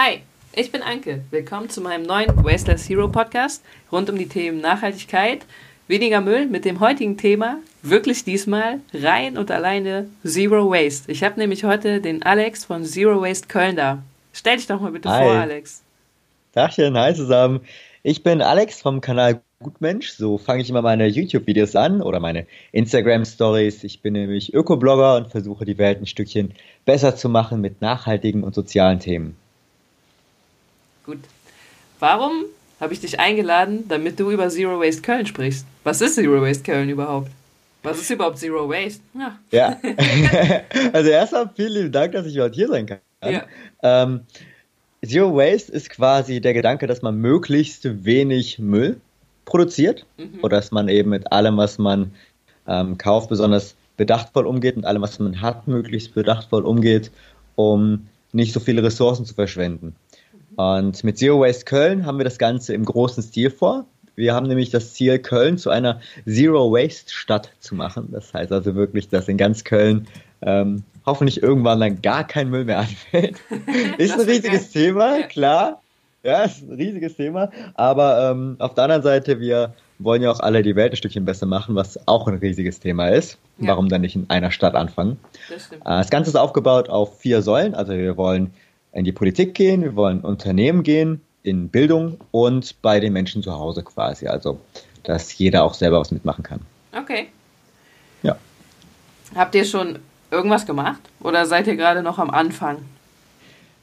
Hi, ich bin Anke. Willkommen zu meinem neuen Wasteless Hero Podcast rund um die Themen Nachhaltigkeit, weniger Müll mit dem heutigen Thema wirklich diesmal rein und alleine Zero Waste. Ich habe nämlich heute den Alex von Zero Waste Köln da. Stell dich doch mal bitte Hi. vor, Alex. Tachchen, hi zusammen. Ich bin Alex vom Kanal Gutmensch. So fange ich immer meine YouTube-Videos an oder meine Instagram-Stories. Ich bin nämlich Ökoblogger und versuche die Welt ein Stückchen besser zu machen mit nachhaltigen und sozialen Themen. Gut. Warum habe ich dich eingeladen, damit du über Zero Waste Köln sprichst? Was ist Zero Waste Köln überhaupt? Was ist überhaupt Zero Waste? Ja. Ja. also erstmal vielen lieben Dank, dass ich heute hier sein kann. Ja. Ähm, Zero Waste ist quasi der Gedanke, dass man möglichst wenig Müll produziert Mhm. oder dass man eben mit allem, was man ähm, kauft, besonders bedachtvoll umgeht, mit allem, was man hat, möglichst bedachtvoll umgeht, um nicht so viele Ressourcen zu verschwenden. Und mit Zero Waste Köln haben wir das Ganze im großen Stil vor. Wir haben nämlich das Ziel, Köln zu einer Zero Waste Stadt zu machen. Das heißt also wirklich, dass in ganz Köln ähm, hoffentlich irgendwann dann gar kein Müll mehr anfällt. Ist ein riesiges geil. Thema, klar. Ja, ist ein riesiges Thema. Aber ähm, auf der anderen Seite, wir wollen ja auch alle die Welt ein Stückchen besser machen, was auch ein riesiges Thema ist. Ja. Warum dann nicht in einer Stadt anfangen? Das. Äh, Das Ganze ist aufgebaut auf vier Säulen. Also wir wollen in die Politik gehen, wir wollen in Unternehmen gehen, in Bildung und bei den Menschen zu Hause quasi. Also, dass jeder auch selber was mitmachen kann. Okay. Ja. Habt ihr schon irgendwas gemacht? Oder seid ihr gerade noch am Anfang?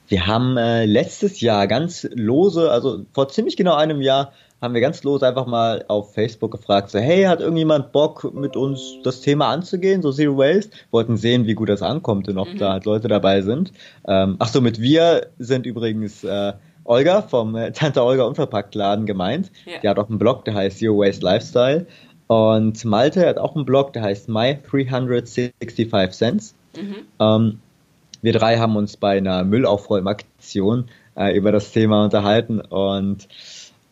Wir haben äh, letztes Jahr ganz lose, also vor ziemlich genau einem Jahr, haben wir ganz lose einfach mal auf Facebook gefragt, so, hey, hat irgendjemand Bock, mit uns das Thema anzugehen, so Zero Waste? Wollten sehen, wie gut das ankommt und ob Mhm. da halt Leute dabei sind. Ähm, ach so, mit wir sind übrigens äh, Olga vom äh, Tante Olga Unverpackt Laden gemeint. Ja. Die hat auch einen Blog, der heißt Zero Waste Lifestyle. Und Malte hat auch einen Blog, der heißt My 365 Cents. Mhm. Ähm, wir drei haben uns bei einer Müllaufräumaktion äh, über das Thema unterhalten und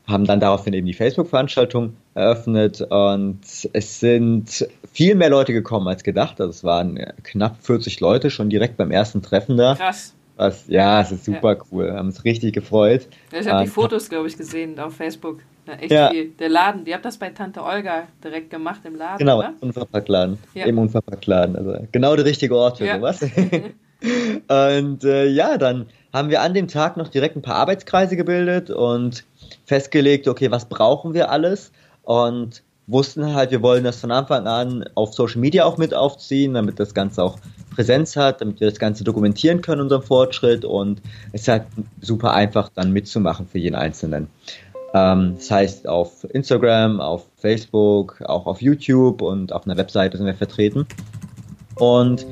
haben dann daraufhin eben die Facebook-Veranstaltung eröffnet und es sind viel mehr Leute gekommen als gedacht. Also es waren äh, knapp 40 Leute schon direkt beim ersten Treffen da. Krass. Was, ja, es ist super cool. Wir haben uns richtig gefreut. Ja, ich habe die Fotos, glaube ich, gesehen auf Facebook. Ja, echt Ja. viel. Der Laden, die habt das bei Tante Olga direkt gemacht im Laden, Genau, oder? Unverpacktladen. Ja. Im Unverpacktladen. Also genau der richtige Ort für Ja. sowas. und äh, ja, dann haben wir an dem Tag noch direkt ein paar Arbeitskreise gebildet und festgelegt, okay, was brauchen wir alles? Und wussten halt, wir wollen das von Anfang an auf Social Media auch mit aufziehen, damit das Ganze auch Präsenz hat, damit wir das Ganze dokumentieren können, unseren Fortschritt. Und es ist halt super einfach dann mitzumachen für jeden Einzelnen. Ähm, das heißt, auf Instagram, auf Facebook, auch auf YouTube und auf einer Webseite sind wir vertreten. Und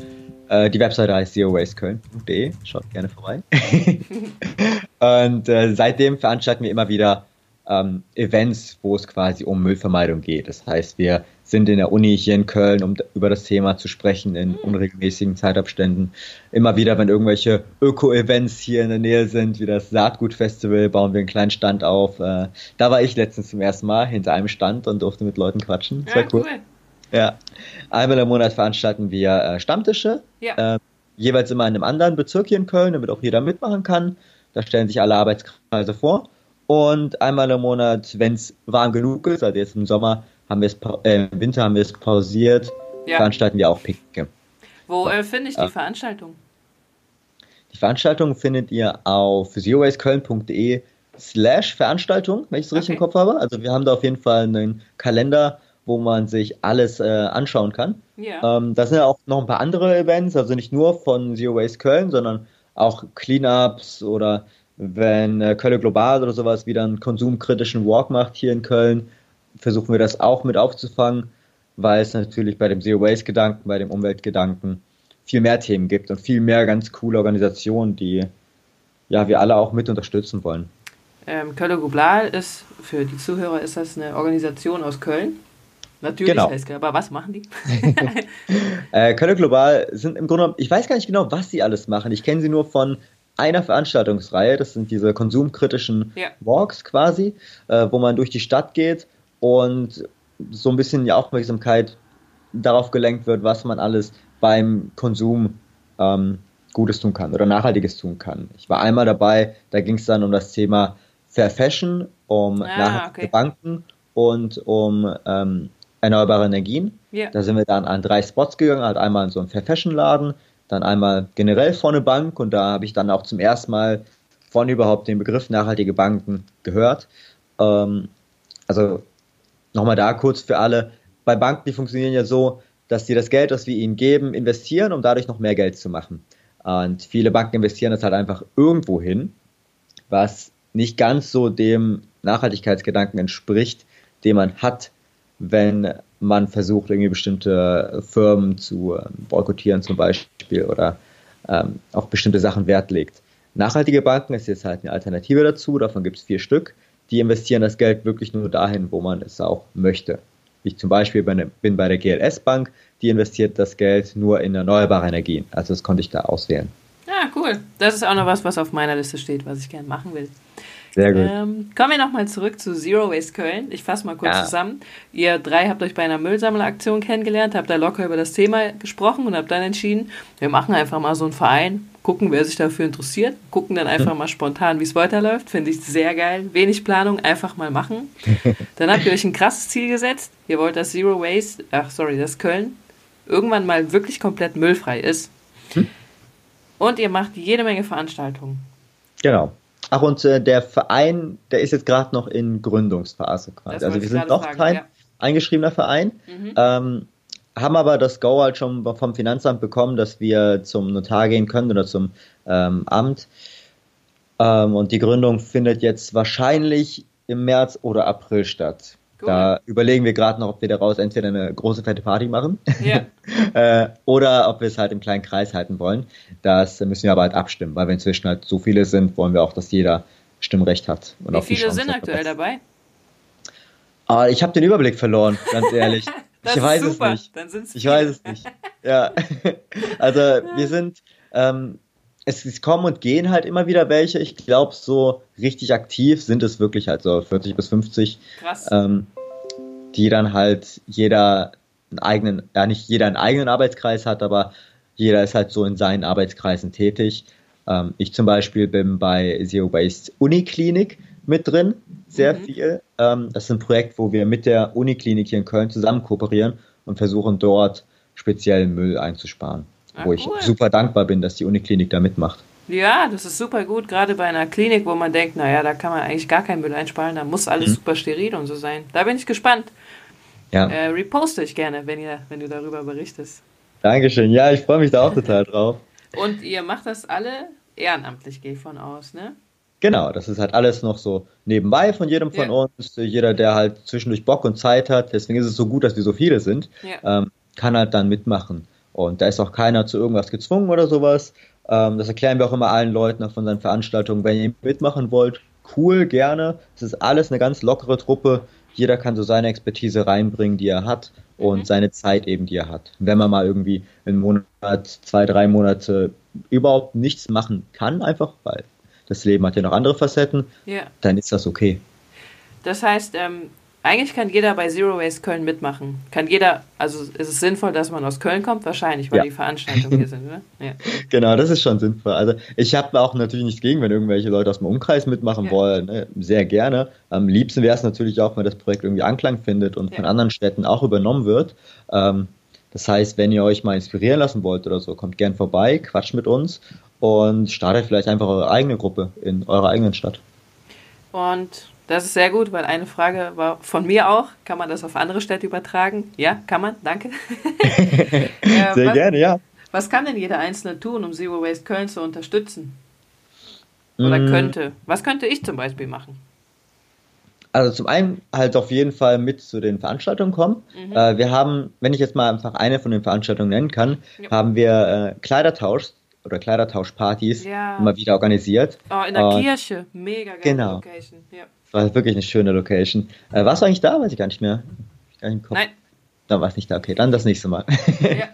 äh, die Webseite heißt zerowasteköln.de. Schaut gerne vorbei. und äh, seitdem veranstalten wir immer wieder ähm, Events, wo es quasi um Müllvermeidung geht. Das heißt, wir sind in der Uni hier in Köln, um über das Thema zu sprechen in unregelmäßigen Zeitabständen. Immer wieder, wenn irgendwelche Öko-Events hier in der Nähe sind, wie das Saatgut-Festival, bauen wir einen kleinen Stand auf. Äh, da war ich letztens zum ersten Mal hinter einem Stand und durfte mit Leuten quatschen. Das Ja, war cool. cool. Ja. Einmal im Monat veranstalten wir äh, Stammtische, Ja. äh, jeweils immer in einem anderen Bezirk hier in Köln, damit auch jeder mitmachen kann. Da stellen sich alle Arbeitskreise vor. Und einmal im Monat, wenn es warm genug ist, also jetzt im Sommer haben wir es, äh, im Winter haben wir es pausiert, Ja. veranstalten wir auch Picknicke. Wo äh, finde ich die. Veranstaltung? Die Veranstaltung findet ihr auf zerowasteköln.de slash Veranstaltung, wenn ich es richtig Okay. im Kopf habe. Also wir haben da auf jeden Fall einen Kalender, wo man sich alles äh, anschauen kann. Ja. Ähm, da sind ja auch noch ein paar andere Events, also nicht nur von Zero Waste Köln, sondern auch Cleanups oder wenn äh, Köln Global oder sowas wieder einen konsumkritischen Walk macht hier in Köln, versuchen wir das auch mit aufzufangen, weil es natürlich bei dem Zero Waste Gedanken, bei dem Umweltgedanken viel mehr Themen gibt und viel mehr ganz coole Organisationen, die ja wir alle auch mit unterstützen wollen. Ähm, Kölle Gublal ist, für die Zuhörer ist das eine Organisation aus Köln. Natürlich Genau. heißt aber was machen die? Äh, Köln Global sind im Grunde, genommen- ich weiß gar nicht genau, was sie alles machen. Ich kenne sie nur von einer Veranstaltungsreihe. Das sind diese konsumkritischen Ja. Walks quasi, äh, wo man durch die Stadt geht und so ein bisschen die Aufmerksamkeit darauf gelenkt wird, was man alles beim Konsum ähm, Gutes tun kann oder Nachhaltiges tun kann. Ich war einmal dabei, da ging es dann um das Thema Fair Fashion, um ah, nachhaltige okay. Banken und um ähm, erneuerbare Energien. Yeah. Da sind wir dann an drei Spots gegangen, halt einmal in so einen Fair Fashion Laden, dann einmal generell vor eine Bank und da habe ich dann auch zum ersten Mal von überhaupt den Begriff nachhaltige Banken gehört. Ähm, also nochmal da kurz für alle, bei Banken, die funktionieren ja so, dass sie das Geld, das wir ihnen geben, investieren, um dadurch noch mehr Geld zu machen. Und viele Banken investieren das halt einfach irgendwo hin, was nicht ganz so dem Nachhaltigkeitsgedanken entspricht, den man hat, wenn man versucht, irgendwie bestimmte Firmen zu ähm, boykottieren zum Beispiel oder ähm, auf bestimmte Sachen Wert legt. Nachhaltige Banken ist jetzt halt eine Alternative dazu, davon gibt es vier Stück. Die investieren das Geld wirklich nur dahin, wo man es auch möchte. Ich zum Beispiel bin bei der GLS Bank, die investiert das Geld nur in erneuerbare Energien. Also das konnte ich da auswählen. Ja, cool. Das ist auch noch was, was auf meiner Liste steht, was ich gerne machen will. Sehr gut. Ähm, kommen wir nochmal zurück zu Zero Waste Köln. Ich fasse mal kurz ja. zusammen. Ihr drei habt euch bei einer Müllsammelaktion kennengelernt, habt da locker über das Thema gesprochen und habt dann entschieden, wir machen einfach mal so einen Verein, gucken, wer sich dafür interessiert, gucken dann einfach mal spontan, wie es weiterläuft. Finde ich sehr geil. Wenig Planung, einfach mal machen. Dann habt ihr euch ein krasses Ziel gesetzt. Ihr wollt, dass Zero Waste, ach sorry, dass Köln irgendwann mal wirklich komplett müllfrei ist. Hm. Und ihr macht jede Menge Veranstaltungen. Genau. Ach, und äh, der Verein, der ist jetzt gerade noch in Gründungsphase quasi. Also wir sind noch fragen, kein ja. eingeschriebener Verein, mhm. ähm, haben aber das Go halt schon vom Finanzamt bekommen, dass wir zum Notar gehen können oder zum ähm, Amt. Ähm, und die Gründung findet jetzt wahrscheinlich im März oder April statt. Cool. Da überlegen wir gerade noch, ob wir daraus entweder eine große fette Party machen ja. äh, oder ob wir es halt im kleinen Kreis halten wollen. Das müssen wir aber halt abstimmen, weil wir inzwischen halt so viele sind, wollen wir auch, dass jeder Stimmrecht hat. Und Wie viele sind aktuell dabei? Ah, ich habe den Überblick verloren, ganz ehrlich. ich weiß es nicht. ich weiß es nicht. Ja, also wir sind ähm, es, es, kommen und gehen halt immer wieder welche. Ich glaube, so richtig aktiv sind es wirklich halt so 40 bis 50. Krass. Ähm, die dann halt jeder einen eigenen, ja nicht jeder einen eigenen Arbeitskreis hat, aber jeder ist halt so in seinen Arbeitskreisen tätig. Ähm, ich zum Beispiel bin bei Zero Waste Uniklinik mit drin, sehr mhm. viel. Ähm, das ist ein Projekt, wo wir mit der Uniklinik hier in Köln zusammen kooperieren und versuchen dort speziellen Müll einzusparen. Ah, wo ich cool. super dankbar bin, dass die Uniklinik da mitmacht. Ja, das ist super gut, gerade bei einer Klinik, wo man denkt, naja, da kann man eigentlich gar keinen Müll einsparen, da muss alles mhm. super steril und so sein. Da bin ich gespannt. Ja. Äh, reposte ich gerne, wenn, ihr, wenn du darüber berichtest. Dankeschön, ja, ich freue mich da auch total drauf. Und ihr macht das alle ehrenamtlich, gehe ich von aus, ne? Genau, das ist halt alles noch so nebenbei von jedem von ja. uns. Jeder, der halt zwischendurch Bock und Zeit hat, deswegen ist es so gut, dass wir so viele sind, ja. ähm, kann halt dann mitmachen. Und da ist auch keiner zu irgendwas gezwungen oder sowas. Ähm, das erklären wir auch immer allen Leuten auf unseren Veranstaltungen. Wenn ihr mitmachen wollt, cool, gerne. Es ist alles eine ganz lockere Truppe. Jeder kann so seine Expertise reinbringen, die er hat und mhm. seine Zeit eben, die er hat. wenn man mal irgendwie einen Monat, zwei, drei Monate überhaupt nichts machen kann, einfach weil das Leben hat ja noch andere Facetten, ja. dann ist das okay. Das heißt, ähm, eigentlich kann jeder bei Zero Waste Köln mitmachen. Kann jeder, also ist es sinnvoll, dass man aus Köln kommt? Wahrscheinlich, weil ja. die Veranstaltungen hier sind, oder? Ja. Genau, das ist schon sinnvoll. Also ich habe auch natürlich nichts gegen, wenn irgendwelche Leute aus dem Umkreis mitmachen ja. wollen. Ne? Sehr gerne. Am liebsten wäre es natürlich auch, wenn das Projekt irgendwie Anklang findet und von anderen Städten auch übernommen wird. Ähm, das heißt, wenn ihr euch mal inspirieren lassen wollt oder so, kommt gern vorbei, quatscht mit uns und startet vielleicht einfach eure eigene Gruppe in eurer eigenen Stadt. Und das ist sehr gut, weil eine Frage war von mir auch. Kann man das auf andere Städte übertragen? Ja, kann man. Danke. äh, sehr was, gerne, ja. Was kann denn jeder Einzelne tun, um Zero Waste Köln zu unterstützen? Oder mm. könnte? Was könnte ich zum Beispiel machen? Also zum einen halt auf jeden Fall mit zu den Veranstaltungen kommen. Mhm. Äh, wir haben, wenn ich jetzt mal einfach eine von den Veranstaltungen nennen kann, ja. haben wir äh, Kleidertausch oder Kleidertauschpartys ja. immer wieder organisiert. Oh, in der uh, Kirche. Mega geile genau. Location. Ja. War wirklich eine schöne Location. Äh, warst du eigentlich da? Weiß ich gar nicht mehr. Gar nicht Nein. Da war es nicht da. Okay, dann das nächste Mal. Ja.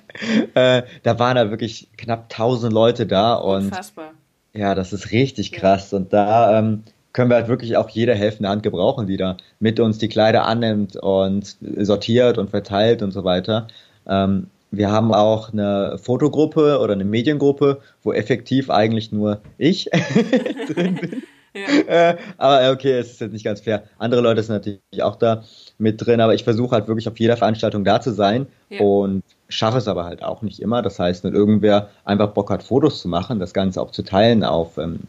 äh, da waren da wirklich knapp 1000 Leute da. Und Unfassbar. Ja, das ist richtig krass. Und da ähm, können wir halt wirklich auch jede helfende Hand gebrauchen, die da mit uns die Kleider annimmt und sortiert und verteilt und so weiter. Ähm, wir haben auch eine Fotogruppe oder eine Mediengruppe, wo effektiv eigentlich nur ich drin bin. Ja. Äh, aber okay, es ist jetzt nicht ganz fair. Andere Leute sind natürlich auch da mit drin, aber ich versuche halt wirklich auf jeder Veranstaltung da zu sein ja. und schaffe es aber halt auch nicht immer. Das heißt, wenn irgendwer einfach Bock hat, Fotos zu machen, das Ganze auch zu teilen auf ähm,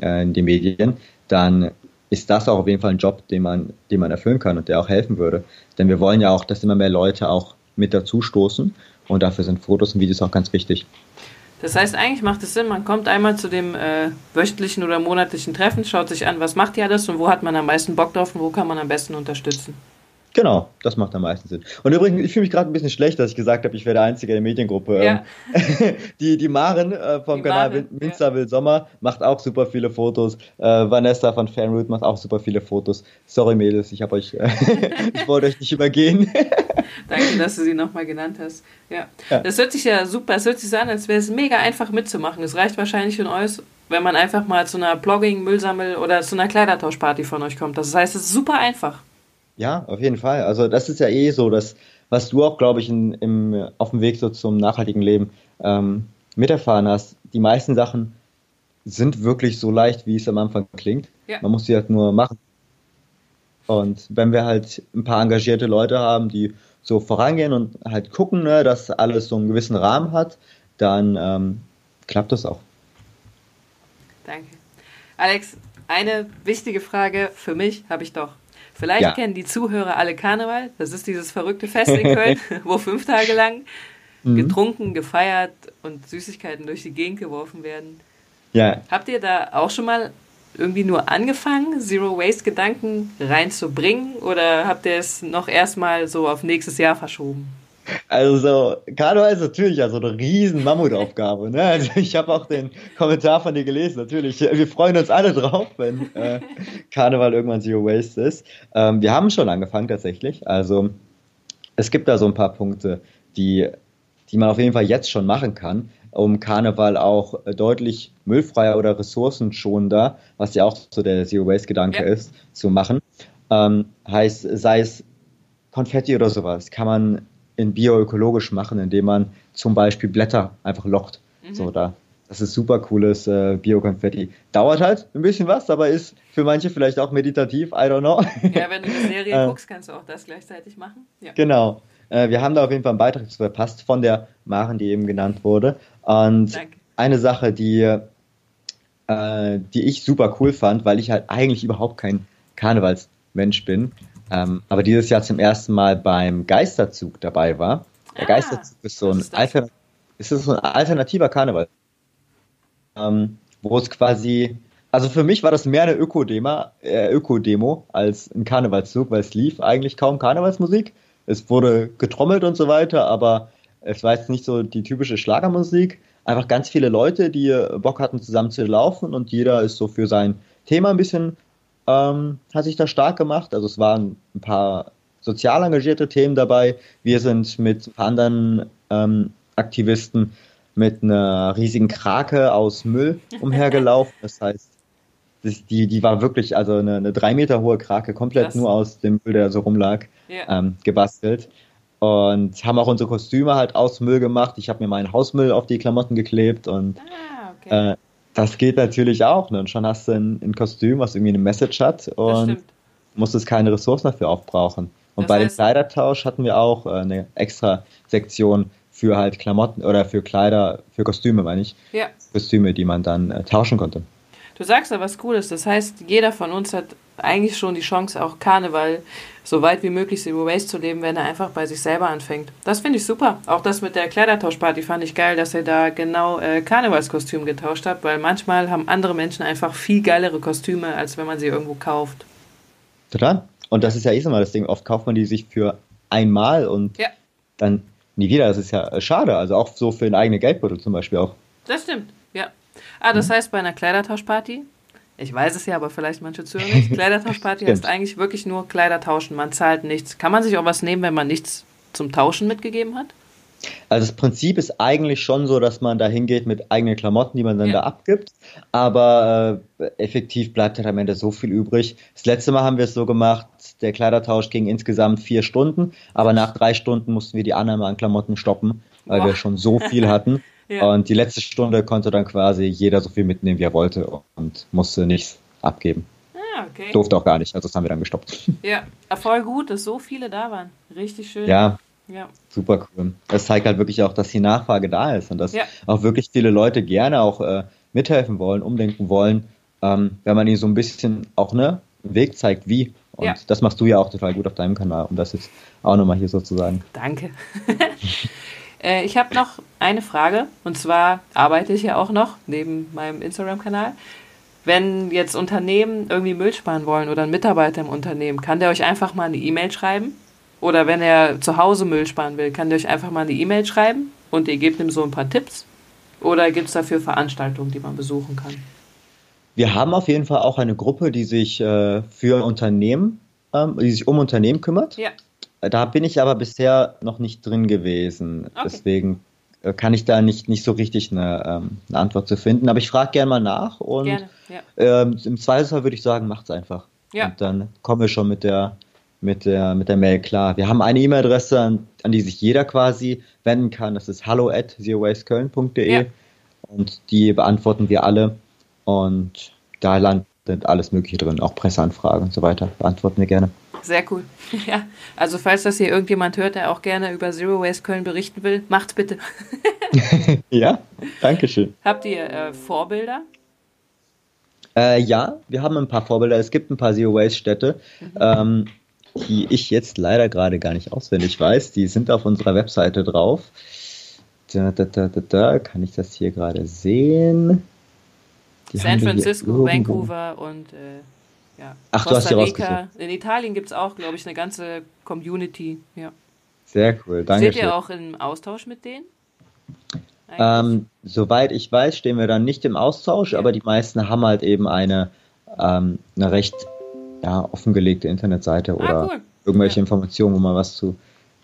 äh, in den Medien, dann ist das auch auf jeden Fall ein Job, den man, den man erfüllen kann und der auch helfen würde. Denn wir wollen ja auch, dass immer mehr Leute auch mit dazu stoßen und dafür sind Fotos und Videos auch ganz wichtig. Das heißt, eigentlich macht es Sinn, man kommt einmal zu dem äh, wöchentlichen oder monatlichen Treffen, schaut sich an, was macht ihr alles und wo hat man am meisten Bock drauf und wo kann man am besten unterstützen. Genau, das macht am meisten Sinn. Und übrigens, ich fühle mich gerade ein bisschen schlecht, dass ich gesagt habe, ich wäre der Einzige in der Mediengruppe. Ja. Ähm, die, die Maren äh, vom die Kanal Maren, Minster ja. will Sommer macht auch super viele Fotos. Äh, Vanessa von Fanroot macht auch super viele Fotos. Sorry Mädels, ich habe euch, äh, ich wollte euch nicht übergehen. Danke, dass du sie nochmal genannt hast. Ja. ja. Das hört sich ja super, es hört sich so an, als wäre es mega einfach mitzumachen. Es reicht wahrscheinlich von euch, wenn man einfach mal zu einer Blogging, Müllsammel oder zu einer Kleidertauschparty von euch kommt. Das heißt, es ist super einfach. Ja, auf jeden Fall. Also das ist ja eh so, dass was du auch, glaube ich, in, im, auf dem Weg so zum nachhaltigen Leben ähm, miterfahren hast. Die meisten Sachen sind wirklich so leicht, wie es am Anfang klingt. Ja. Man muss sie halt nur machen. Und wenn wir halt ein paar engagierte Leute haben, die so vorangehen und halt gucken, ne, dass alles so einen gewissen Rahmen hat, dann ähm, klappt das auch. Danke. Alex, eine wichtige Frage für mich habe ich doch. Vielleicht ja. kennen die Zuhörer alle Karneval. Das ist dieses verrückte Fest in Köln, wo fünf Tage lang mhm. getrunken, gefeiert und Süßigkeiten durch die Gegend geworfen werden. Ja. Habt ihr da auch schon mal irgendwie nur angefangen, Zero Waste Gedanken reinzubringen oder habt ihr es noch erstmal so auf nächstes Jahr verschoben? Also, Karneval ist natürlich ja so eine riesen Mammutaufgabe. Ne? Also ich habe auch den Kommentar von dir gelesen, natürlich. Wir freuen uns alle drauf, wenn äh, Karneval irgendwann Zero Waste ist. Ähm, wir haben schon angefangen tatsächlich. Also es gibt da so ein paar Punkte, die, die man auf jeden Fall jetzt schon machen kann, um Karneval auch deutlich müllfreier oder ressourcenschonender, was ja auch so der Zero Waste Gedanke ja. ist, zu machen. Ähm, heißt, sei es Konfetti oder sowas, kann man in bioökologisch machen, indem man zum Beispiel Blätter einfach locht. Mhm. So, da, das ist super cooles äh, Bio-Konfetti. Dauert halt ein bisschen was, aber ist für manche vielleicht auch meditativ, I don't know. Ja, wenn du eine Serie äh, guckst, kannst du auch das gleichzeitig machen. Ja. Genau. Äh, wir haben da auf jeden Fall einen Beitrag verpasst von der Maren, die eben genannt wurde. Und Danke. eine Sache, die, äh, die ich super cool fand, weil ich halt eigentlich überhaupt kein Karnevalsmensch bin, ähm, aber dieses Jahr zum ersten Mal beim Geisterzug dabei war. Der ah, Geisterzug ist so ein, ist ist so ein alternativer Karneval. Ähm, wo es quasi, also für mich war das mehr eine Ökodemo, äh, Ökodemo als ein Karnevalszug, weil es lief eigentlich kaum Karnevalsmusik. Es wurde getrommelt und so weiter, aber es war jetzt nicht so die typische Schlagermusik. Einfach ganz viele Leute, die Bock hatten, zusammen zu laufen und jeder ist so für sein Thema ein bisschen ähm, hat sich da stark gemacht. Also es waren ein paar sozial engagierte Themen dabei. Wir sind mit anderen ähm, Aktivisten mit einer riesigen Krake aus Müll umhergelaufen. Das heißt, die, die war wirklich, also eine, eine drei Meter hohe Krake, komplett Krass. nur aus dem Müll, der so rumlag, ja. ähm, gebastelt. Und haben auch unsere Kostüme halt aus Müll gemacht. Ich habe mir meinen Hausmüll auf die Klamotten geklebt und ah, okay. äh, das geht natürlich auch. Ne? Und schon hast du ein, ein, Kostüm, was irgendwie eine Message hat und musstest keine Ressourcen dafür aufbrauchen. Und das bei dem Kleidertausch hatten wir auch äh, eine extra Sektion für halt Klamotten oder für Kleider, für Kostüme, meine ich. Ja. Kostüme, die man dann äh, tauschen konnte. Du sagst da was Cooles. Das heißt, jeder von uns hat eigentlich schon die Chance, auch Karneval so weit wie möglich Zero Waste zu leben, wenn er einfach bei sich selber anfängt. Das finde ich super. Auch das mit der Kleidertauschparty fand ich geil, dass ihr da genau äh, Karnevalskostüm getauscht habt, weil manchmal haben andere Menschen einfach viel geilere Kostüme, als wenn man sie irgendwo kauft. Total. Und das ist ja eh mal das Ding. Oft kauft man die sich für einmal und ja. dann nie wieder. Das ist ja äh, schade. Also auch so für eine eigene Geldbeutel zum Beispiel auch. Das stimmt, ja. Ah, das mhm. heißt, bei einer Kleidertauschparty, ich weiß es ja, aber vielleicht manche zuhören nicht, Kleidertauschparty heißt eigentlich wirklich nur Kleider tauschen. Man zahlt nichts. Kann man sich auch was nehmen, wenn man nichts zum Tauschen mitgegeben hat? Also das Prinzip ist eigentlich schon so, dass man da hingeht mit eigenen Klamotten, die man dann ja. da abgibt. Aber äh, effektiv bleibt halt am Ende so viel übrig. Das letzte Mal haben wir es so gemacht, der Kleidertausch ging insgesamt vier Stunden, aber nach drei Stunden mussten wir die Annahme an Klamotten stoppen, weil Boah. wir schon so viel hatten. ja. Und die letzte Stunde konnte dann quasi jeder so viel mitnehmen, wie er wollte und musste nichts abgeben. Ah, okay. Durfte auch gar nicht, also das haben wir dann gestoppt. Ja, voll gut, dass so viele da waren. Richtig schön. Ja, ja. Super cool. Das zeigt halt wirklich auch, dass die Nachfrage da ist und dass ja. auch wirklich viele Leute gerne auch äh, mithelfen wollen, umdenken wollen, ähm, wenn man ihnen so ein bisschen auch ne Weg zeigt, wie. Und ja. das machst du ja auch total gut auf deinem Kanal, um das jetzt auch nochmal hier sozusagen. Danke. äh, ich habe noch eine Frage und zwar arbeite ich ja auch noch neben meinem Instagram-Kanal. Wenn jetzt Unternehmen irgendwie Müll sparen wollen oder ein Mitarbeiter im Unternehmen, kann der euch einfach mal eine E-Mail schreiben oder wenn er zu Hause Müll sparen will, kann der euch einfach mal eine E-Mail schreiben und ihr gebt ihm so ein paar Tipps. Oder gibt es dafür Veranstaltungen, die man besuchen kann? Wir haben auf jeden Fall auch eine Gruppe, die sich äh, für Unternehmen, ähm, die sich um Unternehmen kümmert. Ja. Da bin ich aber bisher noch nicht drin gewesen. Okay. Deswegen äh, kann ich da nicht, nicht so richtig eine, ähm, eine Antwort zu finden. Aber ich frage gerne mal nach und gerne, ja. ähm, im Zweifelsfall würde ich sagen, macht's einfach. Ja. Und dann kommen wir schon mit der mit der, mit der Mail klar. Wir haben eine E-Mail-Adresse, an, an, die sich jeder quasi wenden kann. Das ist hallo at zerowasteKöln.de ja. und die beantworten wir alle und da landet alles Mögliche drin, auch Presseanfragen und so weiter. Beantworten wir gerne. Sehr cool. Ja, also falls das hier irgendjemand hört, der auch gerne über Zero Waste Köln berichten will, macht's bitte. ja, danke schön. Habt ihr äh, Vorbilder? Äh, ja, wir haben ein paar Vorbilder. Es gibt ein paar Zero Waste Städte. Mhm. Ähm, die ich jetzt leider gerade gar nicht auswendig weiß. Die sind auf unserer Webseite drauf. Da, da, da, da, da. Kann ich das hier gerade sehen? Die San Francisco, Vancouver und äh, ja, Ach, Costa du hast die Rica. In Italien gibt es auch, glaube ich, eine ganze Community. Ja. Sehr cool, danke. Seid ihr auch im Austausch mit denen? Ähm, soweit ich weiß, stehen wir dann nicht im Austausch, ja. aber die meisten haben halt eben eine, ähm, eine recht ja, offengelegte Internetseite ah, oder cool. irgendwelche ja. Informationen, wo man was zu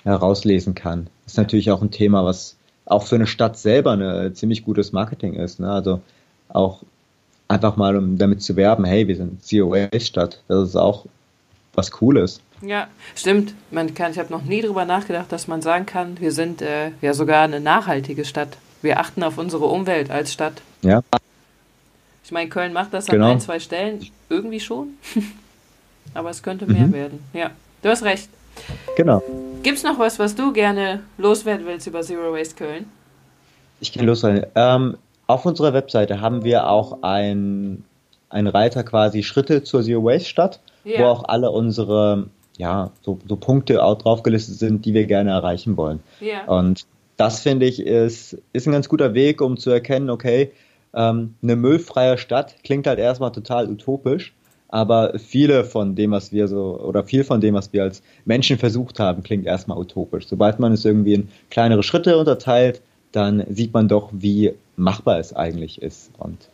herauslesen kann. Das ist natürlich auch ein Thema, was auch für eine Stadt selber ein ziemlich gutes Marketing ist. Ne? Also auch einfach mal, um damit zu werben, hey, wir sind COA-Stadt. Das ist auch was Cooles. Ja, stimmt. Man kann, ich habe noch nie darüber nachgedacht, dass man sagen kann, wir sind äh, ja sogar eine nachhaltige Stadt. Wir achten auf unsere Umwelt als Stadt. Ja. Ich meine, Köln macht das genau. an ein, zwei Stellen irgendwie schon. aber es könnte mehr mhm. werden. Ja, du hast recht. Genau. Gibt es noch was, was du gerne loswerden willst über Zero Waste Köln? Ich kann loswerden. Ähm, auf unserer Webseite haben wir auch ein, ein Reiter quasi Schritte zur Zero Waste Stadt, ja. wo auch alle unsere ja, so, so Punkte auch drauf gelistet sind, die wir gerne erreichen wollen. Ja. Und das finde ich ist, ist ein ganz guter Weg, um zu erkennen, okay, ähm, eine müllfreie Stadt klingt halt erstmal total utopisch, aber viele von dem, was wir so, oder viel von dem, was wir als Menschen versucht haben, klingt erstmal utopisch. Sobald man es irgendwie in kleinere Schritte unterteilt, dann sieht man doch, wie machbar es eigentlich ist. Und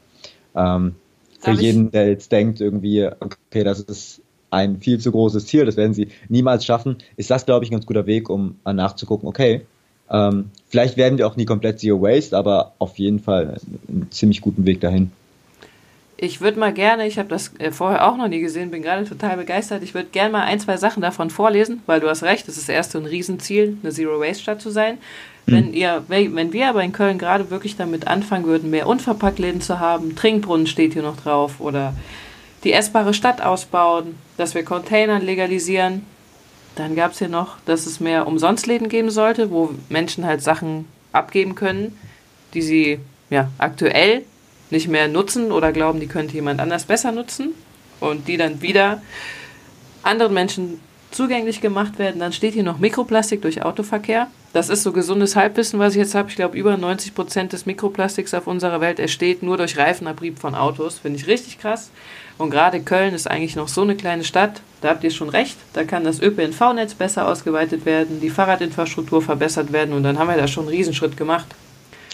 ähm, für jeden, der jetzt denkt, irgendwie, okay, das ist ein viel zu großes Ziel, das werden sie niemals schaffen, ist das, glaube ich, ein ganz guter Weg, um nachzugucken, okay, ähm, vielleicht werden wir auch nie komplett Zero Waste, aber auf jeden Fall einen ziemlich guten Weg dahin. Ich würde mal gerne, ich habe das äh, vorher auch noch nie gesehen, bin gerade total begeistert. Ich würde gerne mal ein, zwei Sachen davon vorlesen, weil du hast recht, es ist erst so ein Riesenziel, eine Zero-Waste-Stadt zu sein. Mhm. Wenn, ihr, wenn wir aber in Köln gerade wirklich damit anfangen würden, mehr Unverpacktläden zu haben, Trinkbrunnen steht hier noch drauf, oder die essbare Stadt ausbauen, dass wir Container legalisieren, dann gab es hier noch, dass es mehr Umsonstläden geben sollte, wo Menschen halt Sachen abgeben können, die sie ja, aktuell nicht mehr nutzen oder glauben, die könnte jemand anders besser nutzen und die dann wieder anderen Menschen zugänglich gemacht werden. Dann steht hier noch Mikroplastik durch Autoverkehr. Das ist so gesundes Halbwissen, was ich jetzt habe. Ich glaube, über 90 Prozent des Mikroplastiks auf unserer Welt entsteht nur durch Reifenabrieb von Autos. Finde ich richtig krass. Und gerade Köln ist eigentlich noch so eine kleine Stadt. Da habt ihr schon recht. Da kann das ÖPNV-Netz besser ausgeweitet werden, die Fahrradinfrastruktur verbessert werden und dann haben wir da schon einen Riesenschritt gemacht.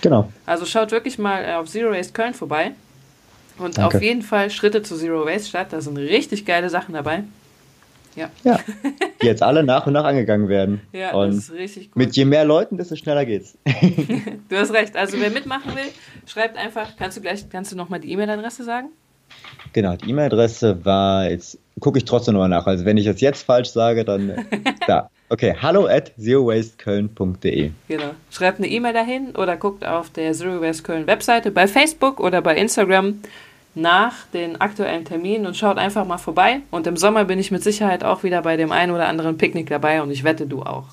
Genau. Also schaut wirklich mal äh, auf Zero Waste Köln vorbei. Und Danke. auf jeden Fall Schritte zu Zero Waste Stadt. Da sind richtig geile Sachen dabei. Ja. Ja. die jetzt alle nach und nach angegangen werden. Ja, und das ist richtig gut. Mit je mehr Leuten, desto schneller geht's. du hast recht. Also wer mitmachen will, schreibt einfach. Kannst du gleich, kannst du noch mal die E-Mail-Adresse sagen? Genau, die E-Mail-Adresse war, jetzt gucke ich trotzdem nochmal nach. Also wenn ich das jetzt falsch sage, dann da. Okay, hallo at zerowasteköln.de. Genau. Schreibt eine E-Mail dahin oder guckt auf der Zero Waste Köln Webseite bei Facebook oder bei Instagram nach den aktuellen Terminen und schaut einfach mal vorbei. Und im Sommer bin ich mit Sicherheit auch wieder bei dem einen oder anderen Picknick dabei und ich wette, du auch.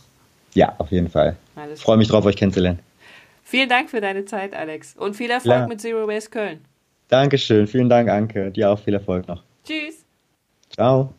Ja, auf jeden Fall. Ich freue mich drauf, euch kennenzulernen. Vielen Dank für deine Zeit, Alex. Und viel Erfolg ja. mit Zero Waste Köln. Dankeschön. Vielen Dank, Anke. Dir auch viel Erfolg noch. Tschüss. Ciao.